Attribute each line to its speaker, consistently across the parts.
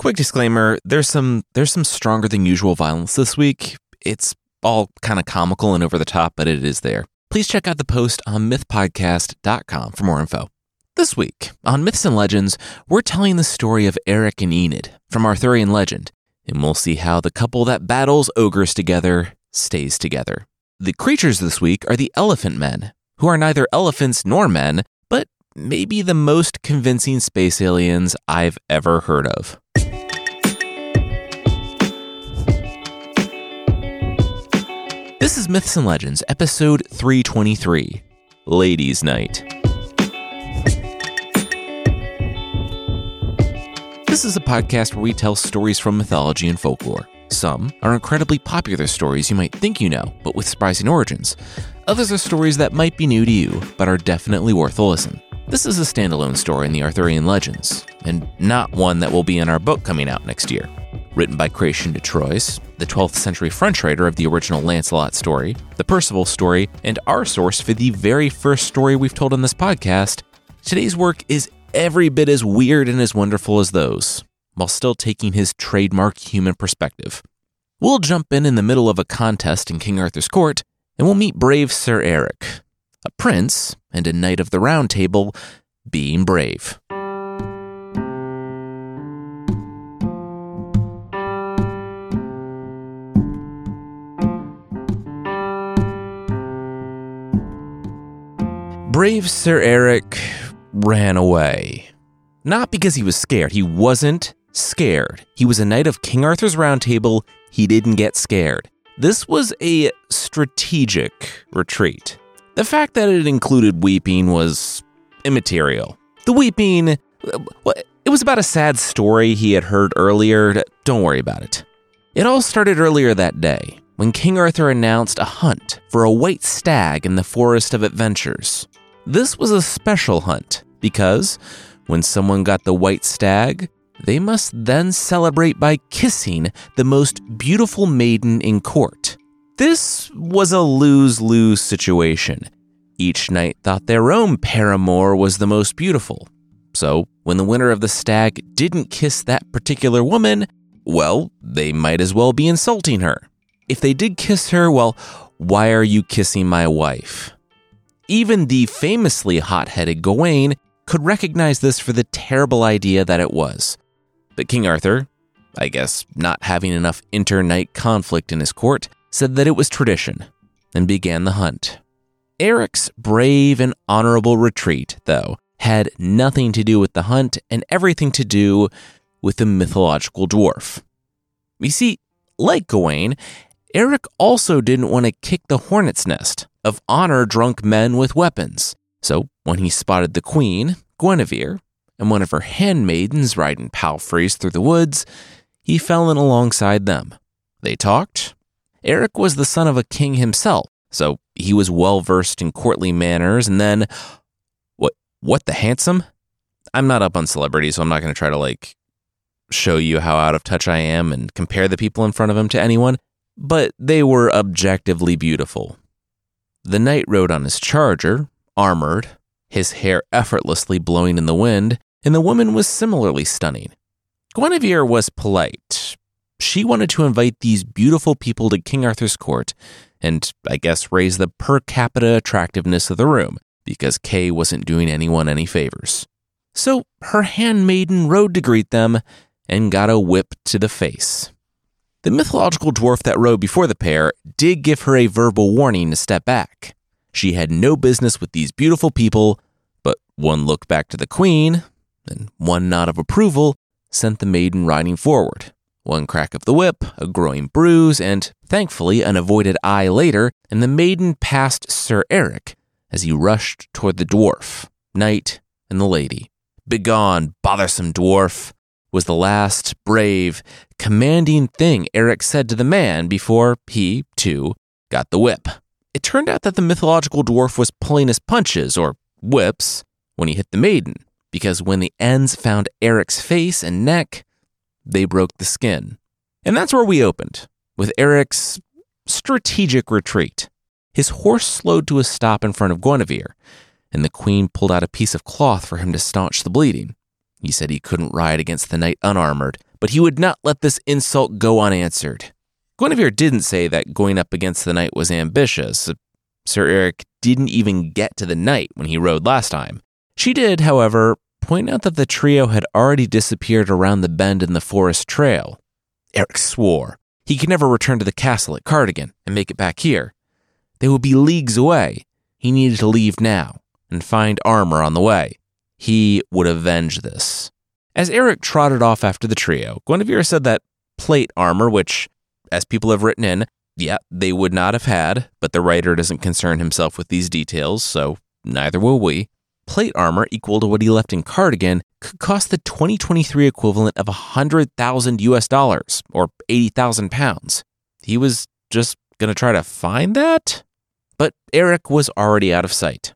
Speaker 1: Quick disclaimer, there's some there's some stronger than usual violence this week. It's all kind of comical and over the top, but it is there. Please check out the post on mythpodcast.com for more info. This week on Myths and Legends, we're telling the story of Eric and Enid from Arthurian legend, and we'll see how the couple that battles ogres together stays together. The creatures this week are the elephant men, who are neither elephants nor men, but maybe the most convincing space aliens I've ever heard of. This is Myths and Legends, episode 323 Ladies' Knight. This is a podcast where we tell stories from mythology and folklore. Some are incredibly popular stories you might think you know, but with surprising origins. Others are stories that might be new to you, but are definitely worth a listen. This is a standalone story in the Arthurian legends, and not one that will be in our book coming out next year written by Chrétien de Troyes, the 12th century French writer of the original Lancelot story, the Percival story, and our source for the very first story we've told on this podcast, today's work is every bit as weird and as wonderful as those, while still taking his trademark human perspective. We'll jump in in the middle of a contest in King Arthur's court, and we'll meet brave Sir Eric, a prince and a knight of the Round Table, being brave. Brave Sir Eric ran away. Not because he was scared. He wasn't scared. He was a knight of King Arthur's Round Table. He didn't get scared. This was a strategic retreat. The fact that it included weeping was immaterial. The weeping, uh, it was about a sad story he had heard earlier. Don't worry about it. It all started earlier that day when King Arthur announced a hunt for a white stag in the Forest of Adventures. This was a special hunt because when someone got the white stag, they must then celebrate by kissing the most beautiful maiden in court. This was a lose lose situation. Each knight thought their own paramour was the most beautiful. So, when the winner of the stag didn't kiss that particular woman, well, they might as well be insulting her. If they did kiss her, well, why are you kissing my wife? Even the famously hot headed Gawain could recognize this for the terrible idea that it was. But King Arthur, I guess not having enough inter knight conflict in his court, said that it was tradition and began the hunt. Eric's brave and honorable retreat, though, had nothing to do with the hunt and everything to do with the mythological dwarf. You see, like Gawain, Eric also didn't want to kick the hornet's nest of honor drunk men with weapons. So when he spotted the queen, Guinevere, and one of her handmaidens riding palfreys through the woods, he fell in alongside them. They talked. Eric was the son of a king himself, so he was well versed in courtly manners, and then what what the handsome? I'm not up on celebrities, so I'm not going to try to like show you how out of touch I am and compare the people in front of him to anyone, but they were objectively beautiful. The knight rode on his charger, armored, his hair effortlessly blowing in the wind, and the woman was similarly stunning. Guinevere was polite. She wanted to invite these beautiful people to King Arthur's court and, I guess, raise the per capita attractiveness of the room because Kay wasn't doing anyone any favors. So her handmaiden rode to greet them and got a whip to the face. The mythological dwarf that rode before the pair did give her a verbal warning to step back. She had no business with these beautiful people, but one look back to the queen, and one nod of approval sent the maiden riding forward. One crack of the whip, a growing bruise, and thankfully an avoided eye later, and the maiden passed Sir Eric as he rushed toward the dwarf, knight, and the lady. Begone, bothersome dwarf! Was the last brave, commanding thing Eric said to the man before he, too, got the whip. It turned out that the mythological dwarf was pulling his punches, or whips, when he hit the maiden, because when the ends found Eric's face and neck, they broke the skin. And that's where we opened, with Eric's strategic retreat. His horse slowed to a stop in front of Guinevere, and the queen pulled out a piece of cloth for him to staunch the bleeding. He said he couldn't ride against the knight unarmored, but he would not let this insult go unanswered. Guinevere didn't say that going up against the knight was ambitious. Sir Eric didn't even get to the knight when he rode last time. She did, however, point out that the trio had already disappeared around the bend in the forest trail. Eric swore he could never return to the castle at Cardigan and make it back here. They would be leagues away. He needed to leave now and find armor on the way. He would avenge this. As Eric trotted off after the trio, Guinevere said that plate armor, which as people have written in, yeah, they would not have had, but the writer doesn't concern himself with these details, so neither will we. Plate armor equal to what he left in Cardigan could cost the 2023 equivalent of 100,000 US dollars or 80,000 pounds. He was just going to try to find that? But Eric was already out of sight.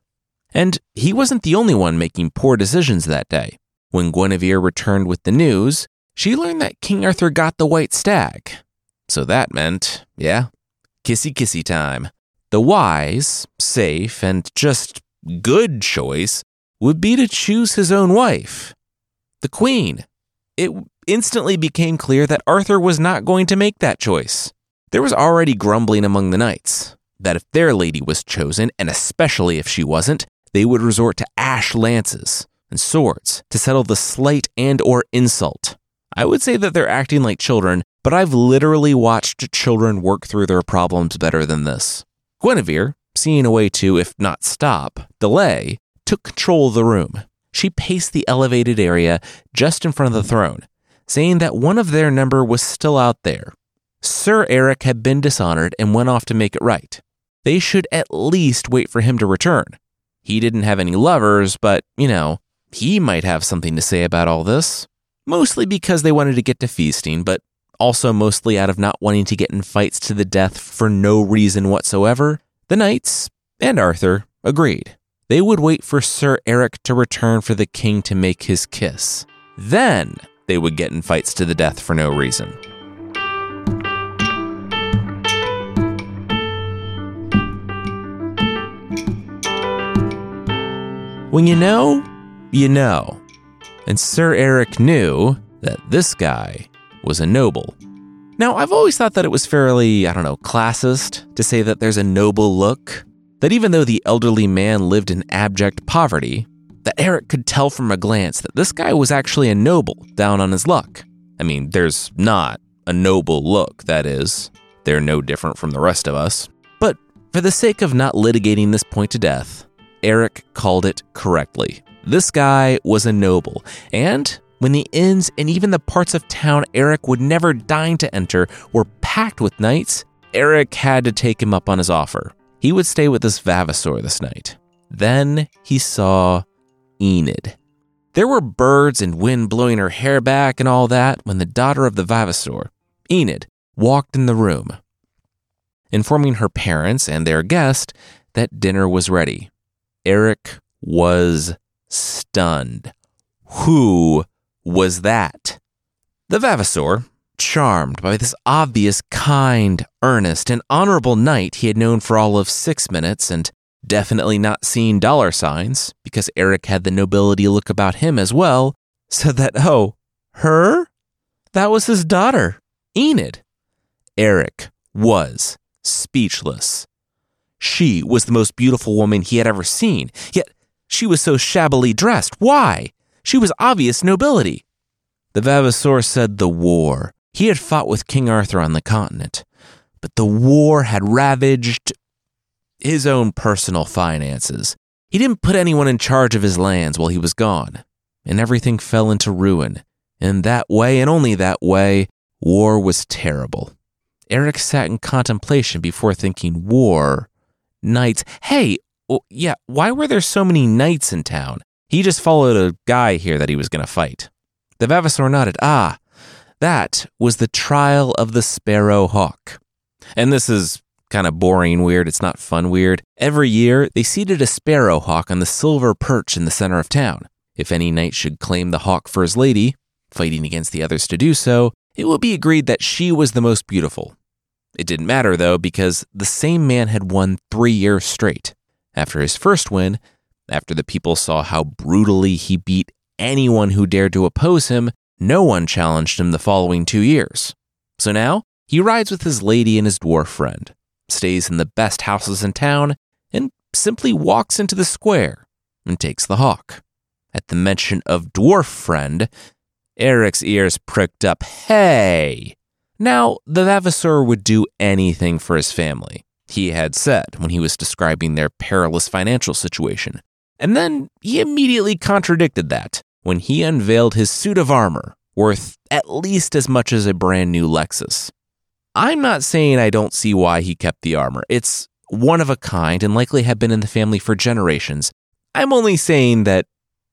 Speaker 1: And he wasn't the only one making poor decisions that day. When Guinevere returned with the news, she learned that King Arthur got the white stag, so that meant, yeah, kissy kissy time. The wise, safe, and just good choice would be to choose his own wife, the queen. It instantly became clear that Arthur was not going to make that choice. There was already grumbling among the knights that if their lady was chosen, and especially if she wasn't, they would resort to ash lances and swords to settle the slight and or insult. I would say that they're acting like children but I've literally watched children work through their problems better than this. Guinevere, seeing a way to, if not stop, delay, took control of the room. She paced the elevated area just in front of the throne, saying that one of their number was still out there. Sir Eric had been dishonored and went off to make it right. They should at least wait for him to return. He didn't have any lovers, but, you know, he might have something to say about all this. Mostly because they wanted to get to feasting, but also mostly out of not wanting to get in fights to the death for no reason whatsoever, the knights and Arthur agreed. They would wait for Sir Eric to return for the king to make his kiss. Then they would get in fights to the death for no reason. When you know, you know. And Sir Eric knew that this guy was a noble. Now, I've always thought that it was fairly, I don't know, classist to say that there's a noble look, that even though the elderly man lived in abject poverty, that Eric could tell from a glance that this guy was actually a noble down on his luck. I mean, there's not a noble look, that is. They're no different from the rest of us. But for the sake of not litigating this point to death, Eric called it correctly. This guy was a noble, and when the inns and even the parts of town Eric would never deign to enter were packed with knights, Eric had to take him up on his offer. He would stay with this Vavasor this night. Then he saw Enid. There were birds and wind blowing her hair back and all that when the daughter of the Vavasor, Enid, walked in the room, informing her parents and their guest that dinner was ready. Eric was stunned. Who was that? The Vavasor, charmed by this obvious, kind, earnest, and honorable knight he had known for all of six minutes and definitely not seen dollar signs, because Eric had the nobility look about him as well, said that, oh, her? That was his daughter, Enid. Eric was speechless. She was the most beautiful woman he had ever seen, yet she was so shabbily dressed. Why? She was obvious nobility. The Vavasor said the war. He had fought with King Arthur on the continent, but the war had ravaged his own personal finances. He didn't put anyone in charge of his lands while he was gone, and everything fell into ruin. In that way, and only that way, war was terrible. Eric sat in contemplation before thinking war, knights. Hey, oh, yeah, why were there so many knights in town? He just followed a guy here that he was going to fight. The Vavasor nodded. Ah, that was the trial of the sparrow hawk. And this is kind of boring weird. It's not fun weird. Every year, they seated a sparrow hawk on the silver perch in the center of town. If any knight should claim the hawk for his lady, fighting against the others to do so, it would be agreed that she was the most beautiful. It didn't matter, though, because the same man had won three years straight. After his first win, after the people saw how brutally he beat anyone who dared to oppose him, No one challenged him the following two years. So now he rides with his lady and his dwarf friend, stays in the best houses in town, and simply walks into the square and takes the hawk. At the mention of dwarf friend, Eric's ears pricked up. Hey! Now, the Vavasor would do anything for his family, he had said when he was describing their perilous financial situation. And then he immediately contradicted that when he unveiled his suit of armor, worth at least as much as a brand new Lexus. I'm not saying I don't see why he kept the armor. It's one of a kind and likely had been in the family for generations. I'm only saying that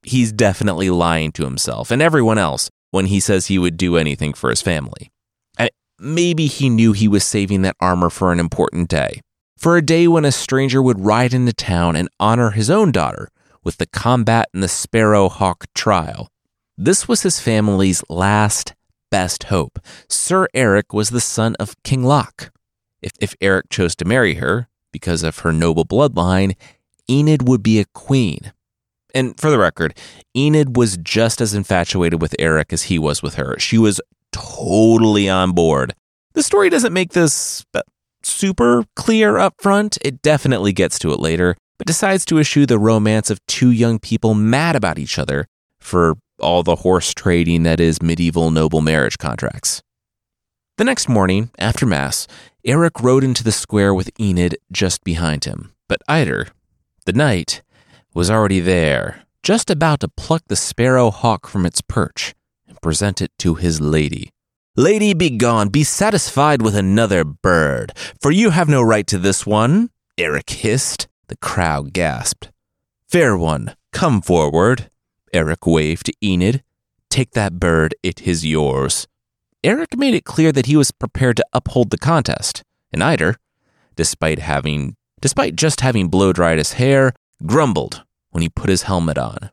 Speaker 1: he's definitely lying to himself and everyone else when he says he would do anything for his family. Maybe he knew he was saving that armor for an important day, for a day when a stranger would ride into town and honor his own daughter with the combat in the Sparrowhawk trial. This was his family's last best hope. Sir Eric was the son of King Loch. If, if Eric chose to marry her, because of her noble bloodline, Enid would be a queen. And for the record, Enid was just as infatuated with Eric as he was with her. She was totally on board. The story doesn't make this uh, super clear up front. It definitely gets to it later, but decides to eschew the romance of two young people mad about each other for all the horse trading that is medieval noble marriage contracts. The next morning, after Mass, Eric rode into the square with Enid just behind him. But Eider, the knight, was already there, just about to pluck the sparrow hawk from its perch present it to his lady. Lady, be gone, be satisfied with another bird, for you have no right to this one, Eric hissed. The crowd gasped. Fair one, come forward. Eric waved to Enid. Take that bird, it is yours. Eric made it clear that he was prepared to uphold the contest, and Eider, despite having despite just having blow dried his hair, grumbled when he put his helmet on.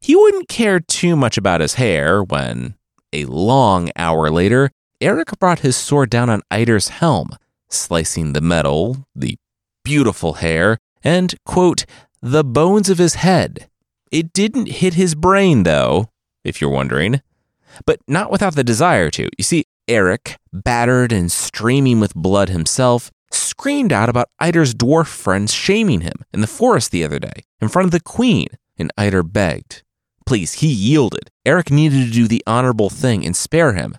Speaker 1: He wouldn't care too much about his hair when, a long hour later, Eric brought his sword down on Eider's helm, slicing the metal, the beautiful hair, and, quote, the bones of his head. It didn't hit his brain, though, if you're wondering, but not without the desire to. You see, Eric, battered and streaming with blood himself, screamed out about Eider's dwarf friends shaming him in the forest the other day in front of the queen, and Eider begged. Please, he yielded. Eric needed to do the honorable thing and spare him.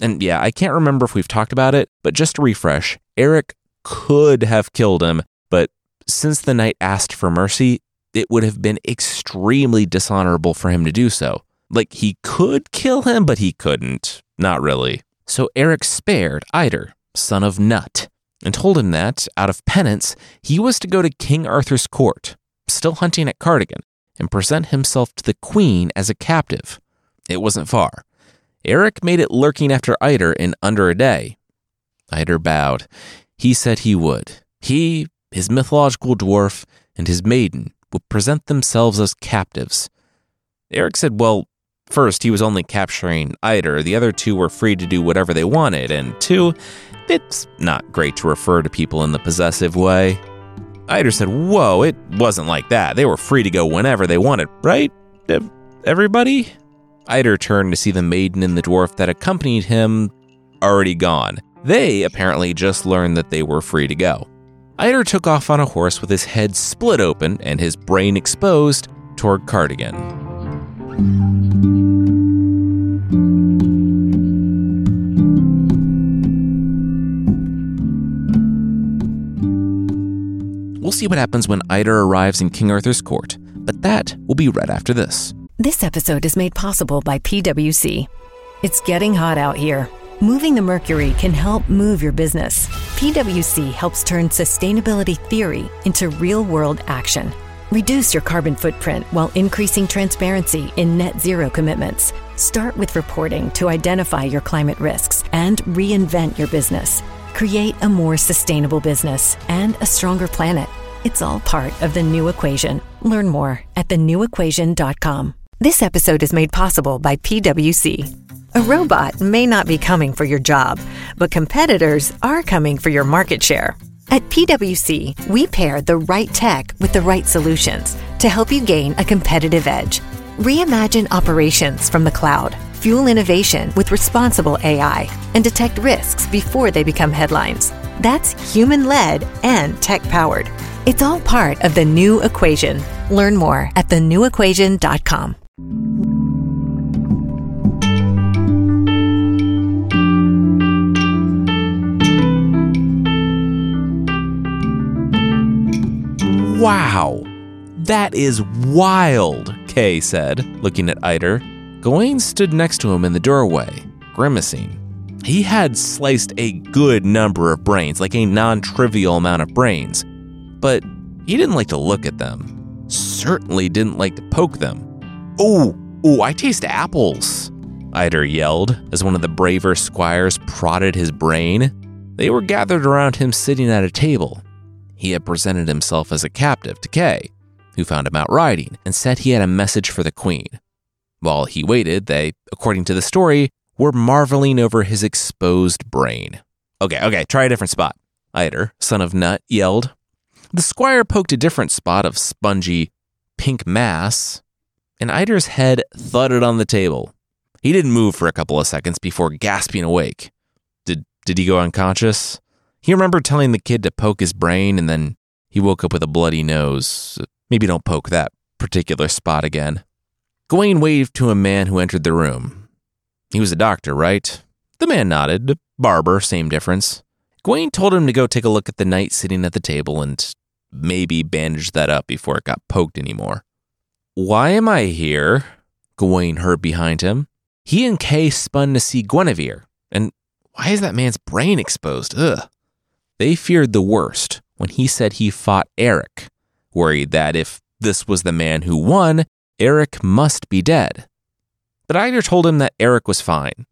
Speaker 1: And yeah, I can't remember if we've talked about it, but just to refresh, Eric could have killed him, but since the knight asked for mercy, it would have been extremely dishonorable for him to do so. Like, he could kill him, but he couldn't. Not really. So Eric spared Eider, son of Nut, and told him that, out of penance, he was to go to King Arthur's court, still hunting at Cardigan, and present himself to the queen as a captive. It wasn't far. Eric made it lurking after Eider in under a day. Eider bowed. He said he would. He, his mythological dwarf, and his maiden would present themselves as captives. Eric said, well, first, he was only capturing Eider. The other two were free to do whatever they wanted. And two, it's not great to refer to people in the possessive way. Eider said, Whoa, it wasn't like that. They were free to go whenever they wanted, right? Everybody? Eider turned to see the maiden and the dwarf that accompanied him already gone. They apparently just learned that they were free to go. Eider took off on a horse with his head split open and his brain exposed toward Cardigan. We'll see what happens when Eider arrives in King Arthur's court, but that will be right after this.
Speaker 2: This episode is made possible by PWC. It's getting hot out here. Moving the mercury can help move your business. PWC helps turn sustainability theory into real world action. Reduce your carbon footprint while increasing transparency in net zero commitments. Start with reporting to identify your climate risks and reinvent your business. Create a more sustainable business and a stronger planet. It's all part of the new equation. Learn more at thenewequation.com. This episode is made possible by PWC. A robot may not be coming for your job, but competitors are coming for your market share. At PWC, we pair the right tech with the right solutions to help you gain a competitive edge. Reimagine operations from the cloud fuel innovation with responsible AI, and detect risks before they become headlines. That's human led and tech powered. It's all part of the new equation. Learn more at thenewequation.com.
Speaker 1: Wow, that is wild, Kay said, looking at Eider. Gawain stood next to him in the doorway, grimacing. He had sliced a good number of brains, like a non trivial amount of brains, but he didn't like to look at them. Certainly didn't like to poke them. Oh, oh, I taste apples, Eider yelled as one of the braver squires prodded his brain. They were gathered around him sitting at a table. He had presented himself as a captive to Kay, who found him out riding and said he had a message for the queen. While he waited, they, according to the story, were marveling over his exposed brain. Okay, okay, try a different spot. Eider, son of Nut, yelled. The squire poked a different spot of spongy, pink mass, and Eider's head thudded on the table. He didn't move for a couple of seconds before gasping awake. Did, did he go unconscious? He remembered telling the kid to poke his brain, and then he woke up with a bloody nose. Maybe don't poke that particular spot again. Gawain waved to a man who entered the room. He was a doctor, right? The man nodded. Barber, same difference. Gawain told him to go take a look at the knight sitting at the table and maybe bandage that up before it got poked anymore. Why am I here? Gawain heard behind him. He and Kay spun to see Guinevere, and why is that man's brain exposed? Ugh. They feared the worst when he said he fought Eric, worried that if this was the man who won, Eric must be dead. But Eider told him that Eric was fine.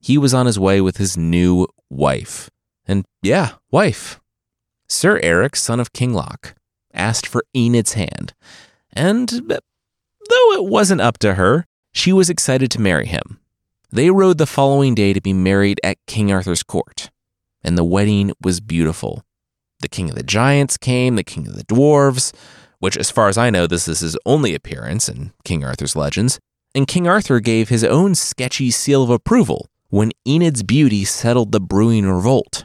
Speaker 1: He was on his way with his new wife. And yeah, wife. Sir Eric, son of King Loch, asked for Enid's hand. And uh, though it wasn't up to her, she was excited to marry him. They rode the following day to be married at King Arthur's court and the wedding was beautiful. The king of the giants came, the king of the dwarves, which, as far as I know, this is his only appearance in King Arthur's legends, and King Arthur gave his own sketchy seal of approval when Enid's beauty settled the brewing revolt.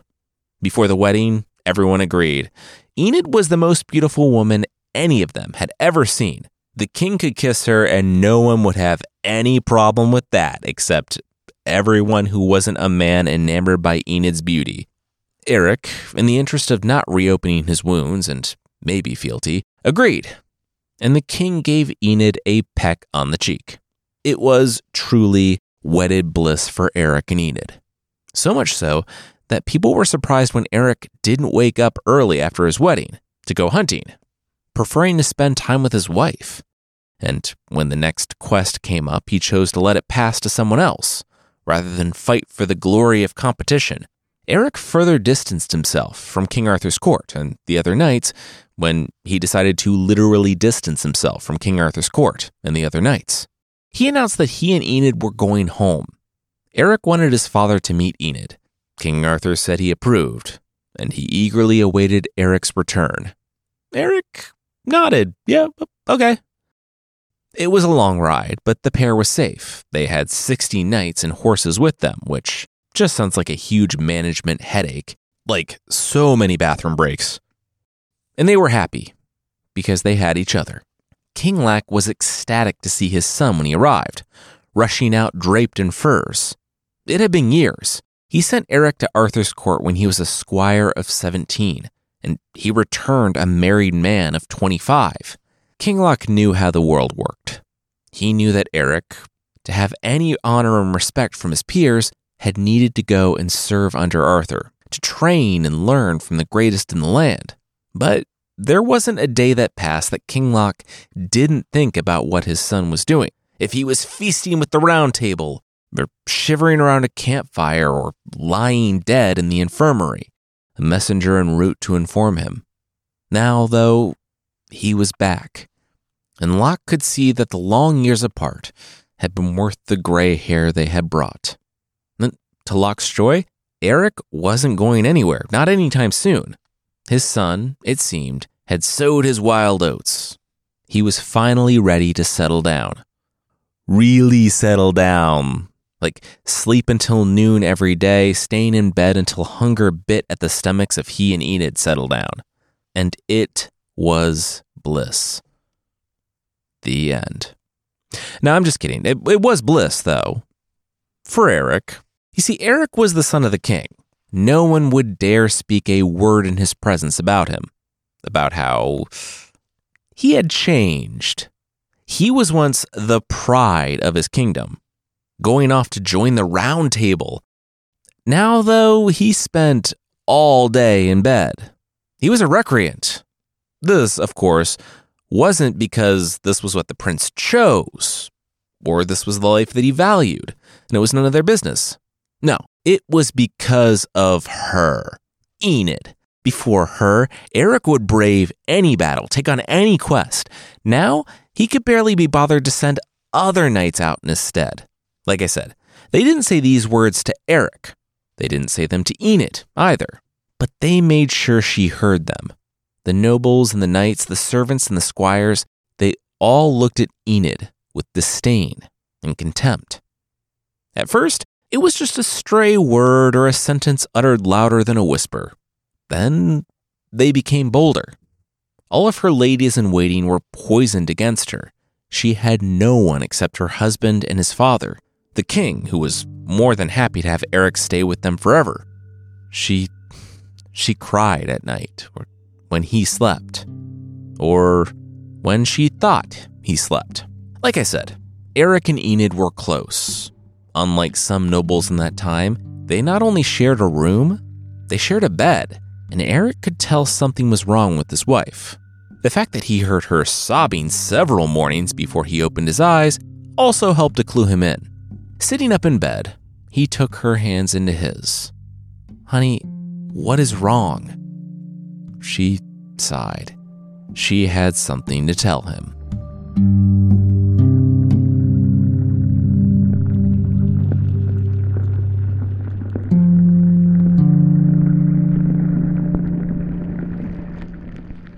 Speaker 1: Before the wedding, everyone agreed. Enid was the most beautiful woman any of them had ever seen. The king could kiss her, and no one would have any problem with that, except everyone who wasn't a man enamored by Enid's beauty. Eric, in the interest of not reopening his wounds and maybe fealty, agreed, and the king gave Enid a peck on the cheek. It was truly wedded bliss for Eric and Enid. So much so that people were surprised when Eric didn't wake up early after his wedding to go hunting, preferring to spend time with his wife. And when the next quest came up, he chose to let it pass to someone else, rather than fight for the glory of competition. Eric further distanced himself from King Arthur's court and the other knights when he decided to literally distance himself from King Arthur's court and the other knights. He announced that he and Enid were going home. Eric wanted his father to meet Enid. King Arthur said he approved, and he eagerly awaited Eric's return. Eric nodded. Yeah, okay. It was a long ride, but the pair was safe. They had 60 knights and horses with them, which just sounds like a huge management headache. Like so many bathroom breaks. And they were happy because they had each other. King Loch was ecstatic to see his son when he arrived, rushing out draped in furs. It had been years. He sent Eric to Arthur's court when he was a squire of 17, and he returned a married man of 25. King Loch knew how the world worked. He knew that Eric, to have any honor and respect from his peers, had needed to go and serve under Arthur, to train and learn from the greatest in the land. But there wasn't a day that passed that King Loch didn't think about what his son was doing. If he was feasting with the round table, or shivering around a campfire, or lying dead in the infirmary, a messenger en route to inform him. Now, though, he was back, and Loch could see that the long years apart had been worth the gray hair they had brought. To Loch's joy, Eric wasn't going anywhere, not anytime soon. His son, it seemed, had sowed his wild oats. He was finally ready to settle down. really settle down. Like sleep until noon every day, staying in bed until hunger bit at the stomachs of he and Enid settle down. And it was bliss. The end. Now, I'm just kidding. It, it was bliss, though. For Eric. You see, Eric was the son of the king. No one would dare speak a word in his presence about him, about how he had changed. He was once the pride of his kingdom, going off to join the round table. Now, though, he spent all day in bed. He was a recreant. This, of course, wasn't because this was what the prince chose, or this was the life that he valued, and it was none of their business. No, it was because of her, Enid. Before her, Eric would brave any battle, take on any quest. Now, he could barely be bothered to send other knights out in his stead. Like I said, they didn't say these words to Eric. They didn't say them to Enid either. But they made sure she heard them. The nobles and the knights, the servants and the squires, they all looked at Enid with disdain and contempt. At first, it was just a stray word or a sentence uttered louder than a whisper. Then they became bolder. All of her ladies in waiting were poisoned against her. She had no one except her husband and his father, the king, who was more than happy to have Eric stay with them forever. She she cried at night or when he slept or when she thought he slept. Like I said, Eric and Enid were close. Unlike some nobles in that time, they not only shared a room, they shared a bed, and Eric could tell something was wrong with his wife. The fact that he heard her sobbing several mornings before he opened his eyes also helped to clue him in. Sitting up in bed, he took her hands into his. Honey, what is wrong? She sighed. She had something to tell him.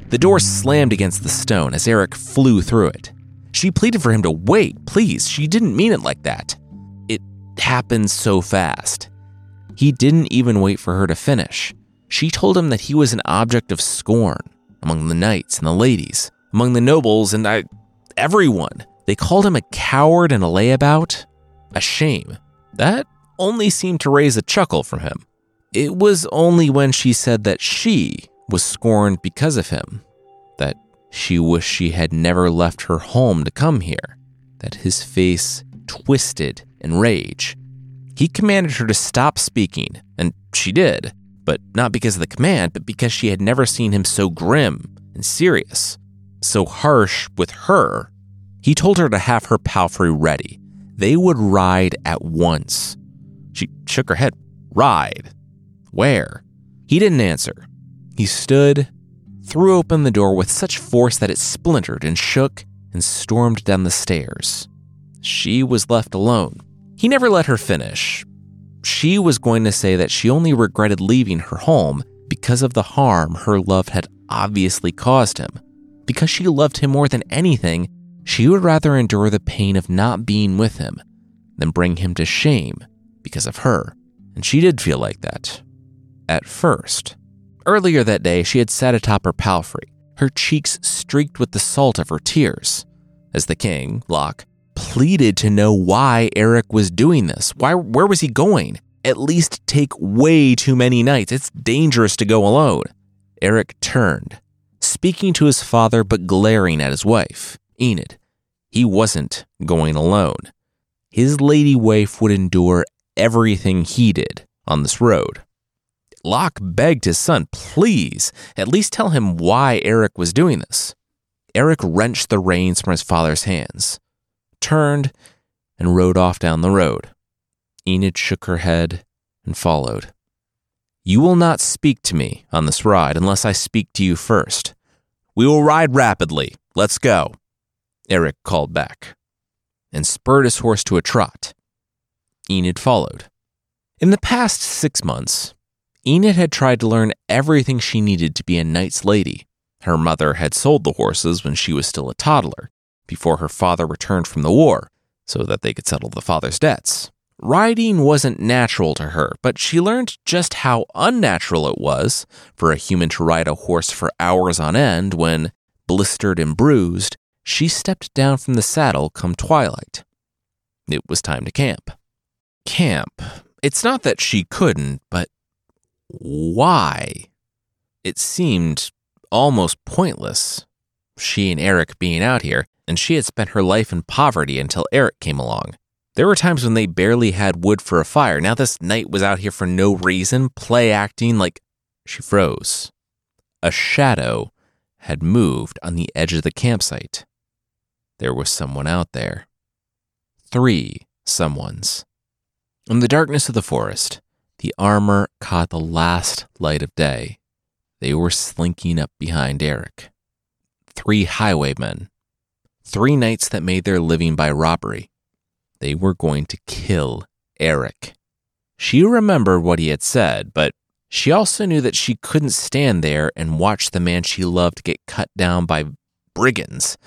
Speaker 1: The door slammed against the stone as Eric flew through it. She pleaded for him to wait, please. She didn't mean it like that. It happened so fast. He didn't even wait for her to finish. She told him that he was an object of scorn among the knights and the ladies, among the nobles, and I, everyone. They called him a coward and a layabout. A shame. That only seemed to raise a chuckle from him. It was only when she said that she was scorned because of him, that she wished she had never left her home to come here, that his face twisted in rage. He commanded her to stop speaking, and she did, but not because of the command, but because she had never seen him so grim and serious, so harsh with her. He told her to have her palfrey ready. They would ride at once. She shook her head. Ride? Where? He didn't answer. He stood, threw open the door with such force that it splintered and shook, and stormed down the stairs. She was left alone. He never let her finish. She was going to say that she only regretted leaving her home because of the harm her love had obviously caused him. Because she loved him more than anything, she would rather endure the pain of not being with him than bring him to shame because of her. And she did feel like that. At first. Earlier that day, she had sat atop her palfrey, her cheeks streaked with the salt of her tears. As the king, Locke, pleaded to know why Eric was doing this. Why, where was he going? At least take way too many knights. It's dangerous to go alone. Eric turned, speaking to his father but glaring at his wife, Enid. He wasn't going alone. His lady wife would endure everything he did on this road. Locke begged his son, please, at least tell him why Eric was doing this. Eric wrenched the reins from his father's hands, turned, and rode off down the road. Enid shook her head and followed. You will not speak to me on this ride unless I speak to you first. We will ride rapidly. Let's go. Eric called back and spurred his horse to a trot. Enid followed. In the past six months, Enid had tried to learn everything she needed to be a knight's lady. Her mother had sold the horses when she was still a toddler, before her father returned from the war, so that they could settle the father's debts. Riding wasn't natural to her, but she learned just how unnatural it was for a human to ride a horse for hours on end when, blistered and bruised, she stepped down from the saddle come twilight. It was time to camp. Camp. It's not that she couldn't, but why? It seemed almost pointless. She and Eric being out here, and she had spent her life in poverty until Eric came along. There were times when they barely had wood for a fire. Now this knight was out here for no reason, play acting like she froze. A shadow had moved on the edge of the campsite. There was someone out there. Three someones. In the darkness of the forest, the armor caught the last light of day. They were slinking up behind Eric. Three highwaymen. Three knights that made their living by robbery they were going to kill Eric. She remembered what he had said, but she also knew that she couldn't stand there and watch the man she loved get cut down by brigands.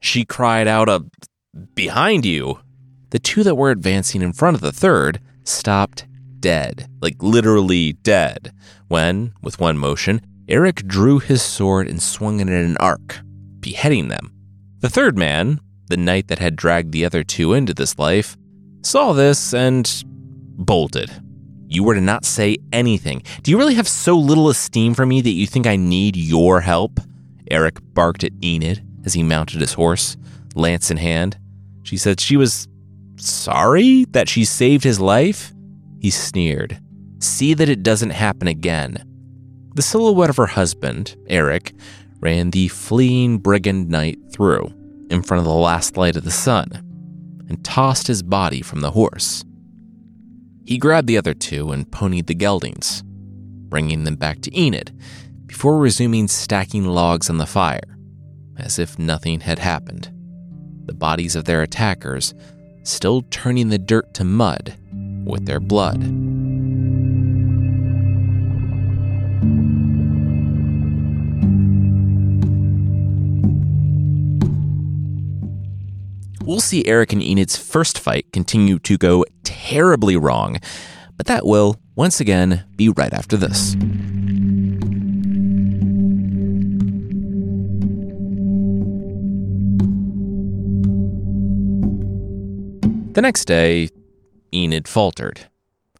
Speaker 1: She cried out, "A behind you!" The two that were advancing in front of the third stopped dead, like literally dead, when, with one motion, Eric drew his sword and swung it in an arc, beheading them. The third man, the knight that had dragged the other two into this life, saw this and bolted. You were to not say anything. Do you really have so little esteem for me that you think I need your help? Eric barked at Enid as he mounted his horse, lance in hand. She said she was sorry that she saved his life. He sneered. See that it doesn't happen again. The silhouette of her husband, Eric, ran the fleeing brigand knight through in front of the last light of the sun and tossed his body from the horse. He grabbed the other two and ponied the geldings, bringing them back to Enid before resuming stacking logs on the fire, as if nothing had happened. The bodies of their attackers still turning the dirt to mud with their blood. we'll see Eric and Enid's first fight continue to go terribly wrong, but that will, once again, be right after this. The next day, Enid faltered.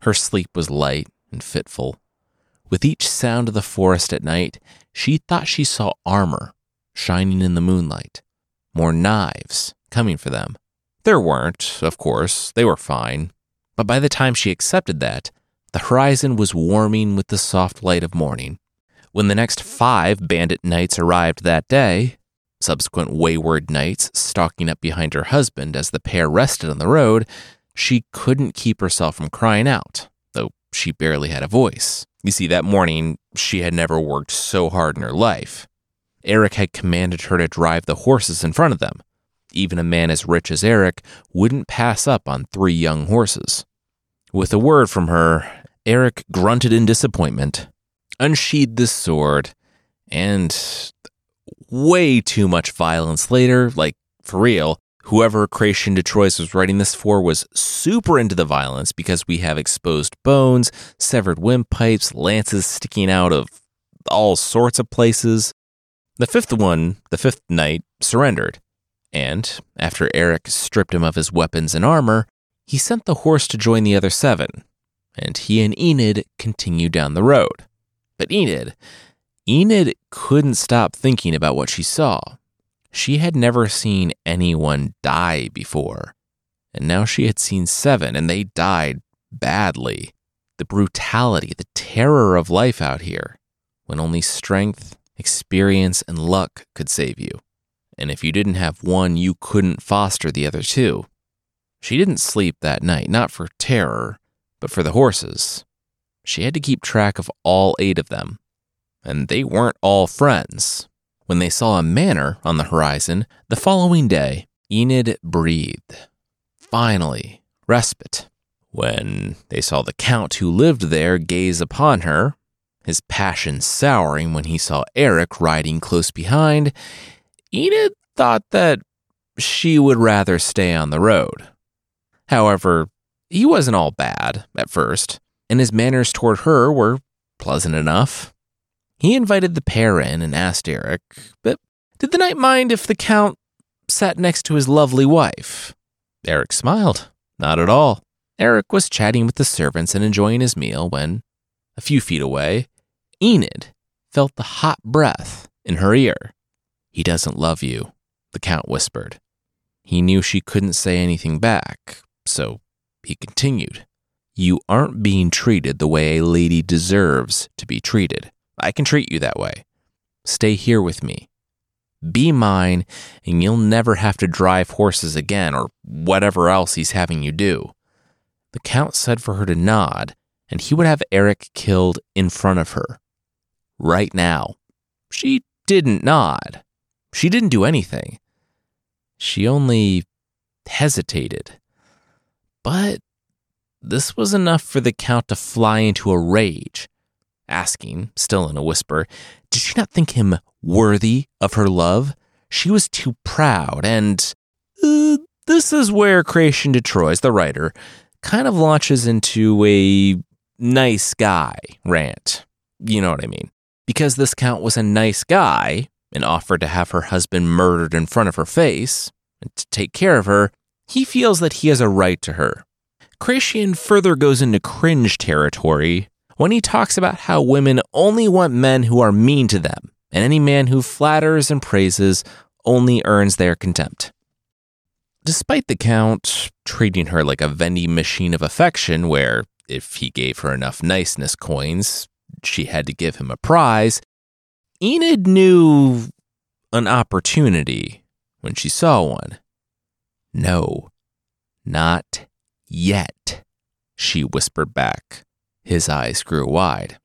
Speaker 1: Her sleep was light and fitful. With each sound of the forest at night, she thought she saw armor shining in the moonlight, more knives, coming for them. There weren't, of course, they were fine. But by the time she accepted that, the horizon was warming with the soft light of morning. When the next five bandit knights arrived that day, subsequent wayward knights stalking up behind her husband as the pair rested on the road, she couldn't keep herself from crying out, though she barely had a voice. You see, that morning, she had never worked so hard in her life. Eric had commanded her to drive the horses in front of them, even a man as rich as Eric wouldn't pass up on three young horses. With a word from her, Eric grunted in disappointment, unsheathed the sword, and way too much violence later, like for real, whoever Chrétien de Troyes was writing this for was super into the violence because we have exposed bones, severed windpipes, lances sticking out of all sorts of places. The fifth one, the fifth knight, surrendered. And, after Eric stripped him of his weapons and armor, he sent the horse to join the other seven, and he and Enid continued down the road. But Enid, Enid couldn't stop thinking about what she saw. She had never seen anyone die before, and now she had seen seven, and they died badly. The brutality, the terror of life out here, when only strength, experience, and luck could save you and if you didn't have one, you couldn't foster the other two. She didn't sleep that night, not for terror, but for the horses. She had to keep track of all eight of them, and they weren't all friends. When they saw a manor on the horizon the following day, Enid breathed. Finally, respite. When they saw the Count who lived there gaze upon her, his passion souring when he saw Eric riding close behind, Enid thought that she would rather stay on the road. However, he wasn't all bad at first, and his manners toward her were pleasant enough. He invited the pair in and asked Eric, but did the knight mind if the Count sat next to his lovely wife? Eric smiled. Not at all. Eric was chatting with the servants and enjoying his meal when, a few feet away, Enid felt the hot breath in her ear. He doesn't love you, the Count whispered. He knew she couldn't say anything back, so he continued. You aren't being treated the way a lady deserves to be treated. I can treat you that way. Stay here with me. Be mine, and you'll never have to drive horses again or whatever else he's having you do. The Count said for her to nod, and he would have Eric killed in front of her. Right now. She didn't nod. She didn't do anything. She only hesitated. But this was enough for the Count to fly into a rage, asking, still in a whisper, did she not think him worthy of her love? She was too proud, and uh, this is where Chrétien de Troyes, the writer, kind of launches into a nice guy rant. You know what I mean? Because this Count was a nice guy and offered to have her husband murdered in front of her face and to take care of her, he feels that he has a right to her. Chrétien further goes into cringe territory when he talks about how women only want men who are mean to them, and any man who flatters and praises only earns their contempt. Despite the Count treating her like a vending machine of affection, where if he gave her enough niceness coins, she had to give him a prize, Enid knew an opportunity when she saw one. No, not yet, she whispered back. His eyes grew wide.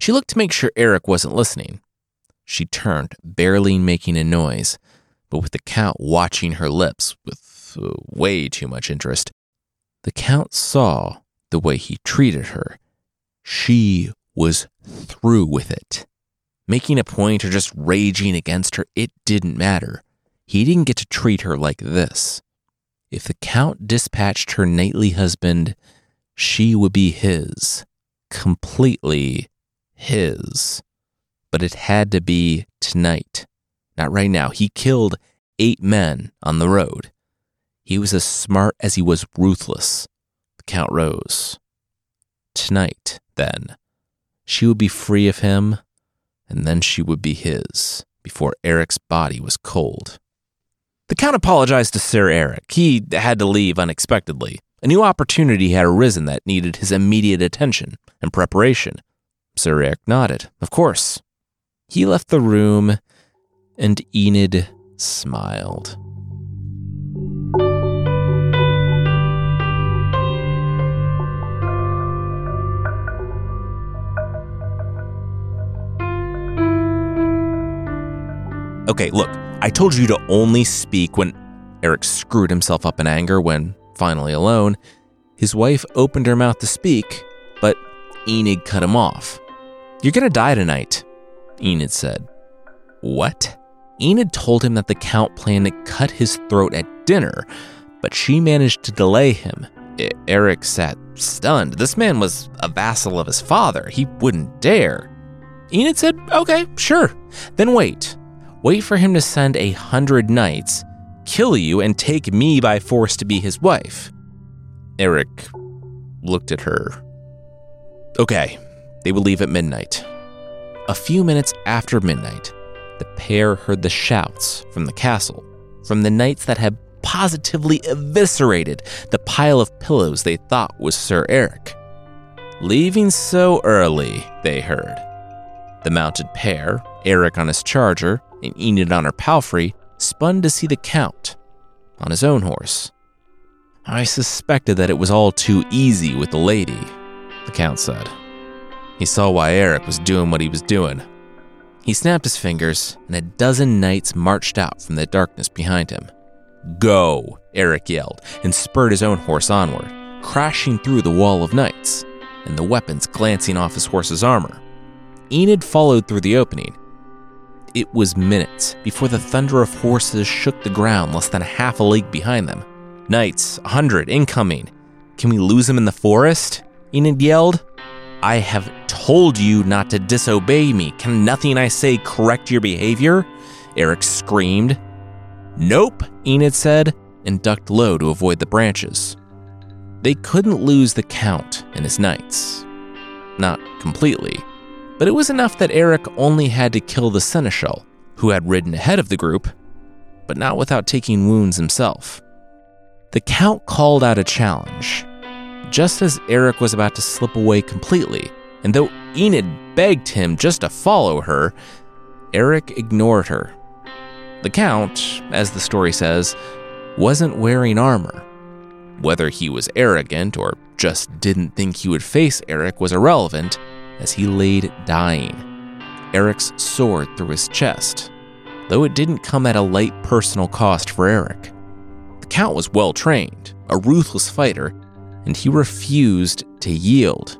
Speaker 1: She looked to make sure Eric wasn't listening. She turned, barely making a noise, but with the Count watching her lips with uh, way too much interest. The Count saw the way he treated her. She was through with it. Making a point or just raging against her, it didn't matter. He didn't get to treat her like this. If the Count dispatched her knightly husband, she would be his, completely his. But it had to be tonight, not right now. He killed eight men on the road. He was as smart as he was ruthless. The Count rose. Tonight, then, she would be free of him, and then she would be his before Eric's body was cold. The Count apologized to Sir Eric. He had to leave unexpectedly. A new opportunity had arisen that needed his immediate attention and preparation. Eric nodded. Of course. He left the room, and Enid smiled. Okay, look, I told you to only speak when Eric screwed himself up in anger when, finally alone, his wife opened her mouth to speak, but Enid cut him off. You're gonna die tonight, Enid said. What? Enid told him that the Count planned to cut his throat at dinner, but she managed to delay him. I- Eric sat stunned. This man was a vassal of his father. He wouldn't dare. Enid said, Okay, sure. Then wait wait for him to send a hundred knights, kill you, and take me by force to be his wife. Eric looked at her. Okay, they will leave at midnight. A few minutes after midnight, the pair heard the shouts from the castle, from the knights that had positively eviscerated the pile of pillows they thought was Sir Eric. Leaving so early, they heard. The mounted pair, Eric on his charger and Enid on her palfrey, spun to see the Count on his own horse. I suspected that it was all too easy with the lady, the Count said. He saw why Eric was doing what he was doing. He snapped his fingers, and a dozen knights marched out from the darkness behind him. Go, Eric yelled, and spurred his own horse onward, crashing through the wall of knights, and the weapons glancing off his horse's armor. Enid followed through the opening, It was minutes before the thunder of horses shook the ground less than half a league behind them. Knights, a hundred, incoming. Can we lose them in the forest? Enid yelled. I have told you not to disobey me. Can nothing I say correct your behavior? Eric screamed. Nope, Enid said, and ducked low to avoid the branches. They couldn't lose the Count and his knights. Not completely, but it was enough that Eric only had to kill the Seneschal, who had ridden ahead of the group, but not without taking wounds himself. The Count called out a challenge, just as Eric was about to slip away completely, and though Enid begged him just to follow her, Eric ignored her. The Count, as the story says, wasn't wearing armor. Whether he was arrogant or just didn't think he would face Eric was irrelevant as he laid dying. Eric's sword through his chest, though it didn't come at a light personal cost for Eric. The Count was well trained, a ruthless fighter, and he refused to yield,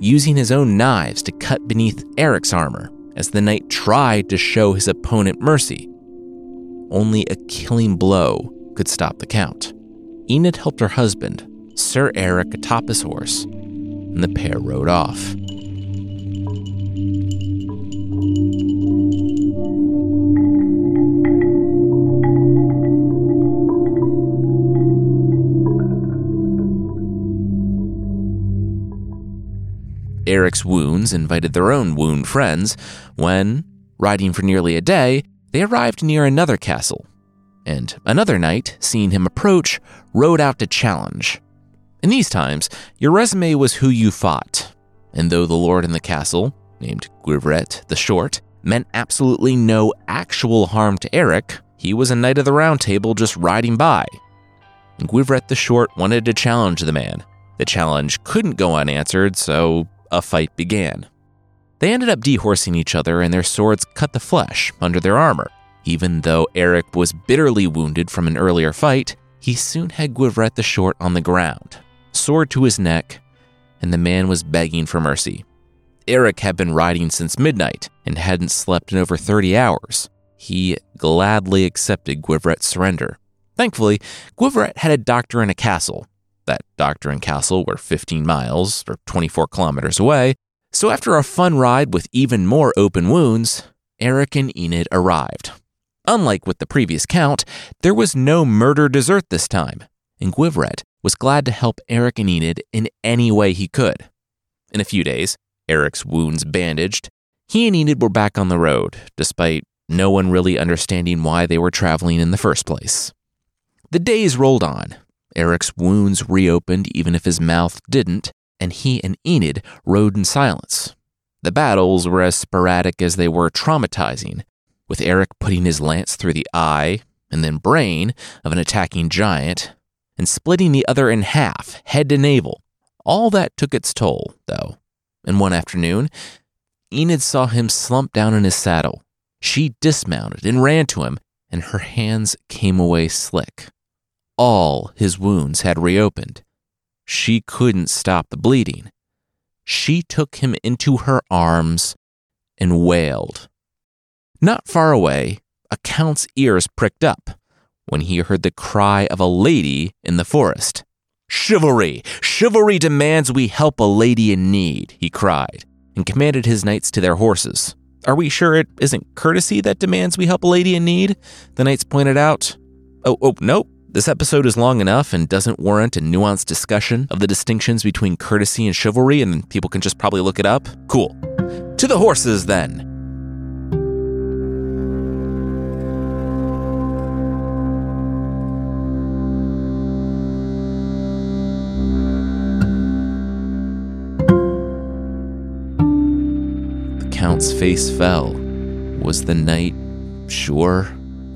Speaker 1: using his own knives to cut beneath Eric's armor as the knight tried to show his opponent mercy. Only a killing blow could stop the Count. Enid helped her husband, Sir Eric, atop his horse, and the pair rode off. Eric's wounds invited their own wound friends when, riding for nearly a day, they arrived near another castle. And another knight, seeing him approach, rode out to challenge. In these times, your resume was who you fought. And though the lord in the castle, named Guivret the Short, meant absolutely no actual harm to Eric, he was a knight of the round table just riding by. Guivret the Short wanted to challenge the man. The challenge couldn't go unanswered, so a fight began. They ended up dehorsing each other, and their swords cut the flesh under their armor. Even though Eric was bitterly wounded from an earlier fight, he soon had Guivret the Short on the ground, sword to his neck, and the man was begging for mercy. Eric had been riding since midnight and hadn't slept in over 30 hours. He gladly accepted Guivret's surrender. Thankfully, Guivret had a doctor in a castle. That doctor and castle were 15 miles, or 24 kilometers away, so after a fun ride with even more open wounds, Eric and Enid arrived. Unlike with the previous count, there was no murder dessert this time, and Guivret was glad to help Eric and Enid in any way he could. In a few days, Eric's wounds bandaged, he and Enid were back on the road, despite no one really understanding why they were traveling in the first place. The days rolled on. Eric's wounds reopened even if his mouth didn't, and he and Enid rode in silence. The battles were as sporadic as they were traumatizing, with Eric putting his lance through the eye and then brain of an attacking giant and splitting the other in half, head to navel. All that took its toll, though, and one afternoon, Enid saw him slump down in his saddle. She dismounted and ran to him, and her hands came away slick. All his wounds had reopened. She couldn't stop the bleeding. She took him into her arms and wailed. Not far away, a count's ears pricked up when he heard the cry of a lady in the forest. Chivalry! Chivalry demands we help a lady in need, he cried, and commanded his knights to their horses. Are we sure it isn't courtesy that demands we help a lady in need? The knights pointed out. Oh, oh, nope. This episode is long enough and doesn't warrant a nuanced discussion of the distinctions between courtesy and chivalry, and people can just probably look it up. Cool. To the horses, then. The Count's face fell. Was the knight sure?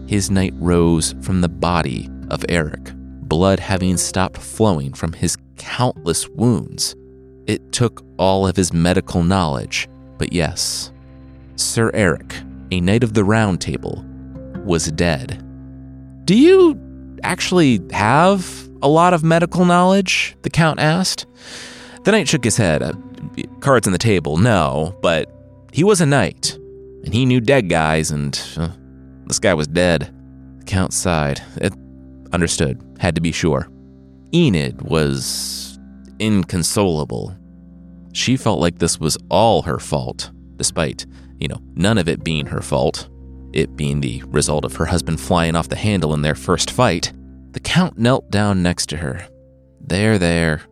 Speaker 1: His knight rose from the body of Eric, blood having stopped flowing from his countless wounds. It took all of his medical knowledge, but yes, Sir Eric, a knight of the Round Table, was dead. Do you actually have a lot of medical knowledge? The Count asked. The knight shook his head. Uh, cards on the table, no, but he was a knight. And he knew dead guys, and uh, this guy was dead. The Count sighed. Understood, had to be sure. Enid was inconsolable. She felt like this was all her fault, despite, you know, none of it being her fault, it being the result of her husband flying off the handle in their first fight. The Count knelt down next to her. There, there.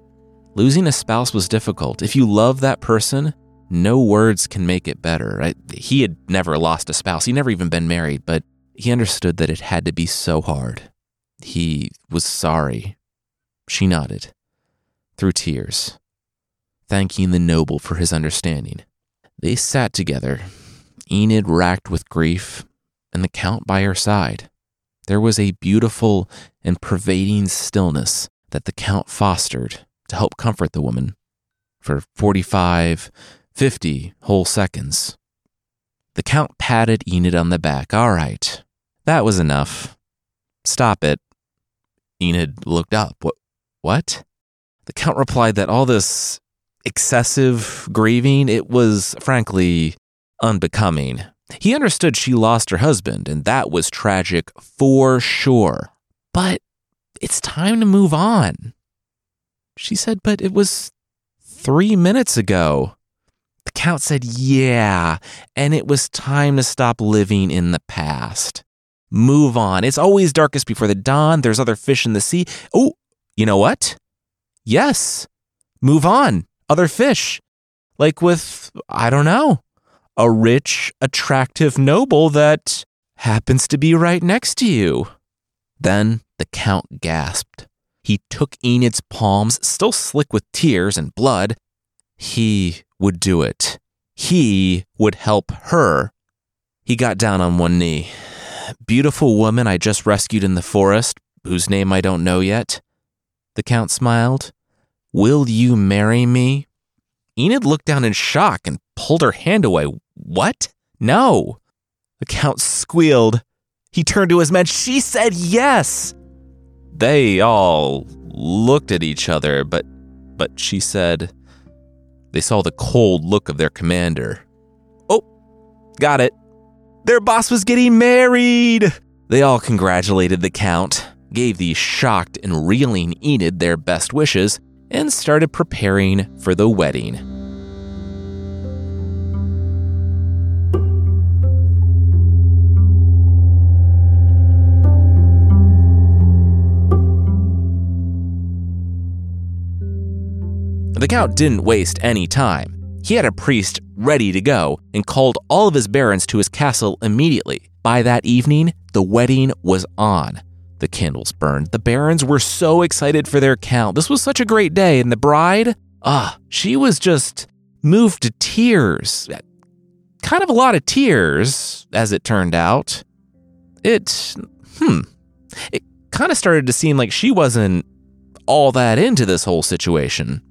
Speaker 1: Losing a spouse was difficult. If you love that person, no words can make it better. I, he had never lost a spouse, he never even been married, but he understood that it had to be so hard. He was sorry. She nodded, through tears, thanking the noble for his understanding. They sat together, Enid racked with grief, and the Count by her side. There was a beautiful and pervading stillness that the Count fostered to help comfort the woman for 45, 50 whole seconds. The Count patted Enid on the back. All right, that was enough. Stop it. Enid looked up. What? What? The Count replied that all this excessive grieving, it was frankly unbecoming. He understood she lost her husband, and that was tragic for sure. But it's time to move on. She said, But it was three minutes ago. The Count said, Yeah, and it was time to stop living in the past. Move on. It's always darkest before the dawn. There's other fish in the sea. Oh, you know what? Yes, move on. Other fish. Like with, I don't know, a rich, attractive noble that happens to be right next to you. Then the Count gasped. He took Enid's palms, still slick with tears and blood. He would do it. He would help her. He got down on one knee. Beautiful woman I just rescued in the forest, whose name I don't know yet. The Count smiled. Will you marry me? Enid looked down in shock and pulled her hand away. What? No. The Count squealed. He turned to his men. She said yes. They all looked at each other, but but she said they saw the cold look of their commander. Oh, got it. Their boss was getting married. They all congratulated the Count, gave the shocked and reeling Enid their best wishes, and started preparing for the wedding. The Count didn't waste any time. He had a priest ready to go and called all of his barons to his castle immediately. By that evening, the wedding was on. The candles burned. The barons were so excited for their count. This was such a great day, and the bride, ah, she was just moved to tears. Kind of a lot of tears, as it turned out. It, hmm, it kind of started to seem like she wasn't all that into this whole situation.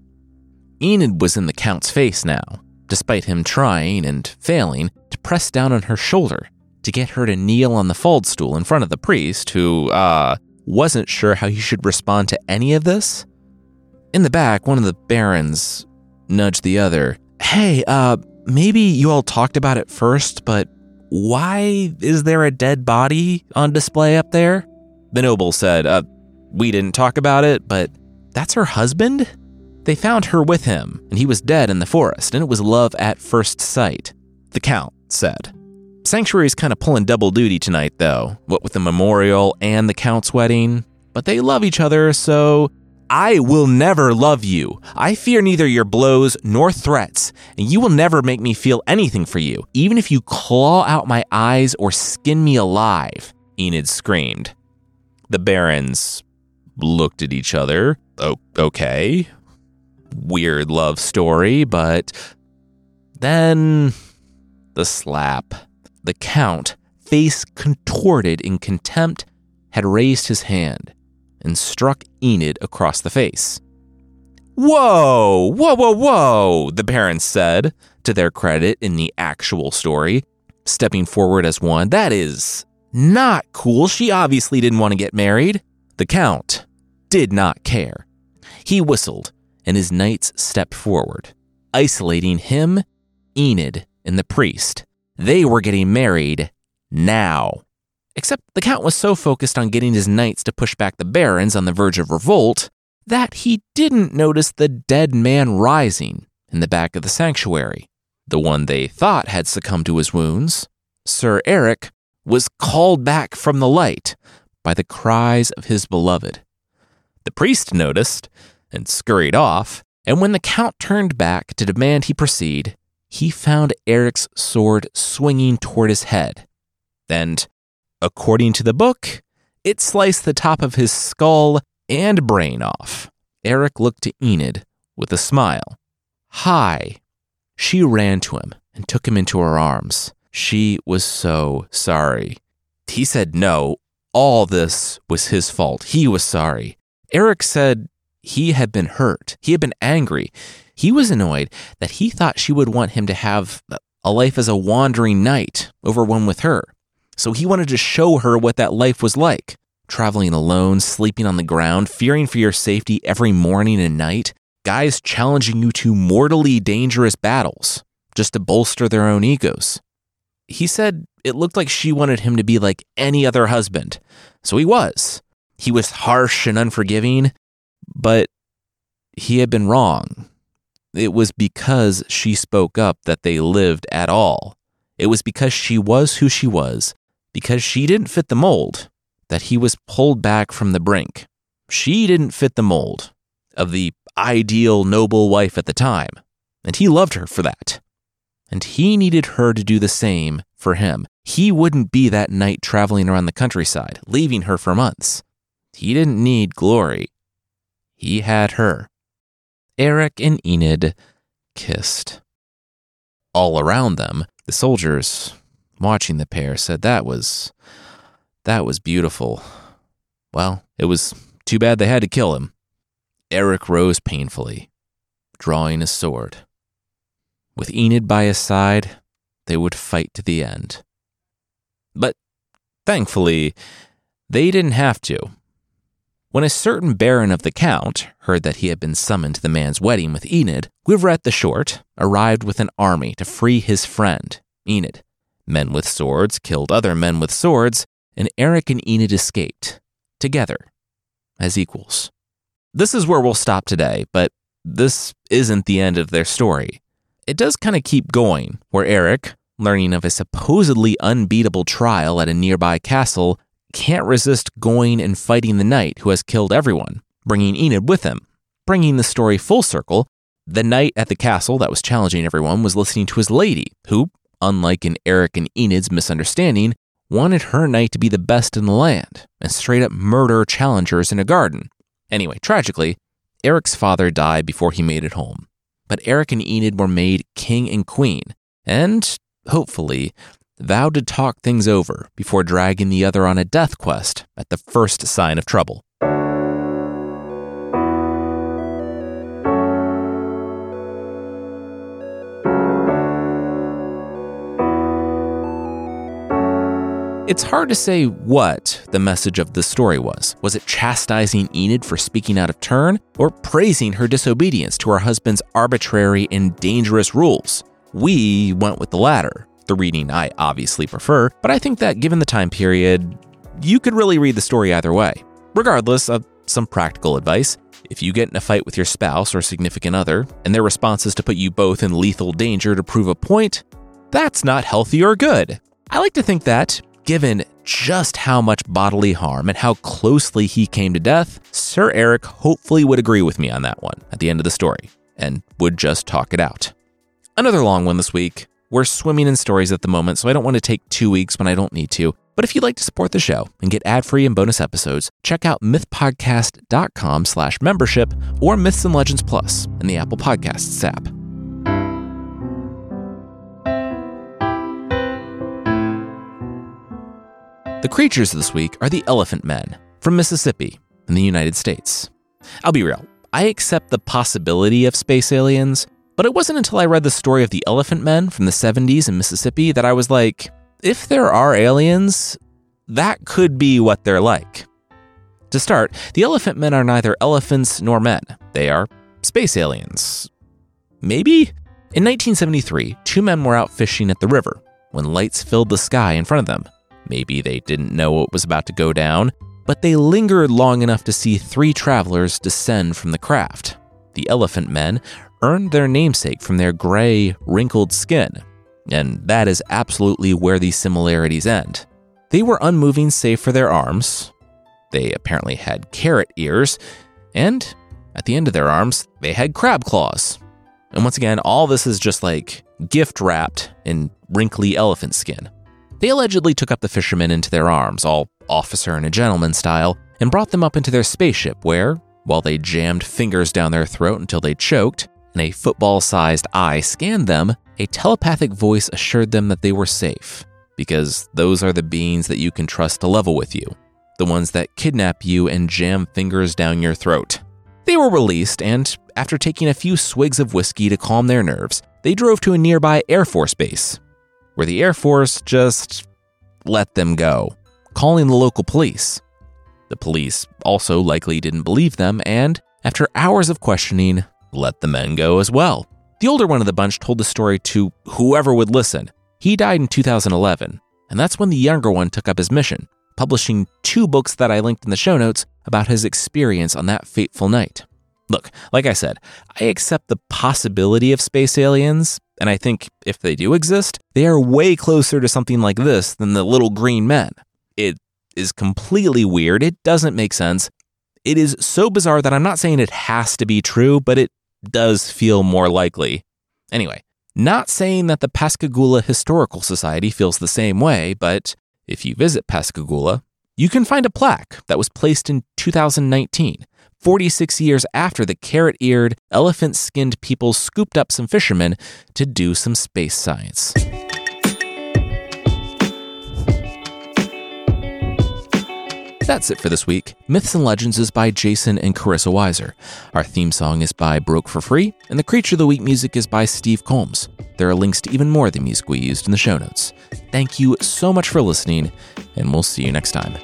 Speaker 1: Enid was in the Count's face now, despite him trying and failing to press down on her shoulder to get her to kneel on the faldstool in front of the priest, who, uh, wasn't sure how he should respond to any of this. In the back, one of the barons nudged the other. Hey, uh, maybe you all talked about it first, but why is there a dead body on display up there? The noble said, uh, we didn't talk about it, but that's her husband? They found her with him, and he was dead in the forest, and it was love at first sight, the Count said. Sanctuary's kind of pulling double duty tonight, though, what with the memorial and the Count's wedding. But they love each other, so I will never love you. I fear neither your blows nor threats, and you will never make me feel anything for you, even if you claw out my eyes or skin me alive, Enid screamed. The barons looked at each other. Oh, okay weird love story, but then the slap. The Count, face contorted in contempt, had raised his hand and struck Enid across the face. Whoa, whoa, whoa, whoa, the parents said, to their credit in the actual story, stepping forward as one. That is not cool. She obviously didn't want to get married. The Count did not care. He whistled and his knights stepped forward, isolating him, Enid, and the priest, They were getting married now. Except the Count was so focused on getting his knights to push back the barons on the verge of revolt that he didn't notice the dead man rising in the back of the sanctuary. The one they thought had succumbed to his wounds, Sir Eric, was called back from the light by the cries of his beloved. The priest noticed and scurried off, and when the Count turned back to demand he proceed, he found Eric's sword swinging toward his head. And, according to the book, it sliced the top of his skull and brain off. Eric looked to Enid with a smile. Hi. She ran to him and took him into her arms. She was so sorry. He said no. All this was his fault. He was sorry. Eric said he had been hurt. He had been angry. He was annoyed that he thought she would want him to have a life as a wandering knight over one with her. So he wanted to show her what that life was like traveling alone, sleeping on the ground, fearing for your safety every morning and night, guys challenging you to mortally dangerous battles just to bolster their own egos. He said it looked like she wanted him to be like any other husband. So he was. He was harsh and unforgiving, but he had been wrong. It was because she spoke up that they lived at all. It was because she was who she was, because she didn't fit the mold, that he was pulled back from the brink. She didn't fit the mold of the ideal noble wife at the time, and he loved her for that. And he needed her to do the same for him. He wouldn't be that knight traveling around the countryside, leaving her for months. He didn't need glory. He had her. Eric and Enid kissed. All around them, the soldiers watching the pair said that was that was beautiful. Well, it was too bad they had to kill him. Eric rose painfully, drawing his sword. With Enid by his side, they would fight to the end. But thankfully, they didn't have to. When a certain baron of the Count heard that he had been summoned to the man's wedding with Enid, Guivret the Short arrived with an army to free his friend, Enid. Men with swords killed other men with swords, and Eric and Enid escaped, together, as equals. This is where we'll stop today, but this isn't the end of their story. It does kind of keep going, where Eric, learning of a supposedly unbeatable trial at a nearby castle, can't resist going and fighting the knight who has killed everyone, bringing Enid with him. Bringing the story full circle, the knight at the castle that was challenging everyone was listening to his lady, who, unlike in Eric and Enid's misunderstanding, wanted her knight to be the best in the land and straight up murder challengers in a garden. Anyway, tragically, Eric's father died before he made it home. But Eric and Enid were made king and queen, and, hopefully, vowed to talk things over before dragging the other on a death quest at the first sign of trouble. It's hard to say what the message of the story was. Was it chastising Enid for speaking out of turn, or praising her disobedience to her husband's arbitrary and dangerous rules? We went with the latter, the reading I obviously prefer, but I think that given the time period, you could really read the story either way. Regardless of some practical advice, if you get in a fight with your spouse or significant other, and their response is to put you both in lethal danger to prove a point, that's not healthy or good. I like to think that, Given just how much bodily harm and how closely he came to death, Sir Eric hopefully would agree with me on that one at the end of the story and would just talk it out. Another long one this week. We're swimming in stories at the moment, so I don't want to take two weeks when I don't need to. But if you'd like to support the show and get ad-free and bonus episodes, check out mythpodcast.com slash membership or Myths and Legends Plus in the Apple Podcasts app. The creatures this week are the elephant men from Mississippi in the United States. I'll be real, I accept the possibility of space aliens, but it wasn't until I read the story of the elephant men from the 70s in Mississippi that I was like, if there are aliens, that could be what they're like. To start, the elephant men are neither elephants nor men, they are space aliens. Maybe? In 1973, two men were out fishing at the river when lights filled the sky in front of them. Maybe they didn't know what was about to go down, but they lingered long enough to see three travelers descend from the craft. The elephant men earned their namesake from their gray, wrinkled skin, and that is absolutely where these similarities end. They were unmoving save for their arms. They apparently had carrot ears, and at the end of their arms, they had crab claws. And once again, all this is just like gift wrapped in wrinkly elephant skin. They allegedly took up the fishermen into their arms, all officer and a gentleman style, and brought them up into their spaceship, where, while they jammed fingers down their throat until they choked, and a football sized eye scanned them, a telepathic voice assured them that they were safe, because those are the beings that you can trust to level with you, the ones that kidnap you and jam fingers down your throat. They were released, and after taking a few swigs of whiskey to calm their nerves, they drove to a nearby Air Force base, where the Air Force just let them go, calling the local police. The police also likely didn't believe them, and after hours of questioning, let the men go as well. The older one of the bunch told the story to whoever would listen. He died in 2011, and that's when the younger one took up his mission, publishing two books that I linked in the show notes about his experience on that fateful night. Look, like I said, I accept the possibility of space aliens, and I think if they do exist, they are way closer to something like this than the little green men. It is completely weird. It doesn't make sense. It is so bizarre that I'm not saying it has to be true, but it does feel more likely. Anyway, not saying that the Pascagoula Historical Society feels the same way, but if you visit Pascagoula, you can find a plaque that was placed in 2019, 46 years after the carrot eared, elephant skinned people scooped up some fishermen to do some space science. That's it for this week. Myths and Legends is by Jason and Carissa Weiser. Our theme song is by Broke for Free, and the Creature of the Week music is by Steve Combs. There are links to even more of the music we used in the show notes. Thank you so much for listening, and we'll see you next time.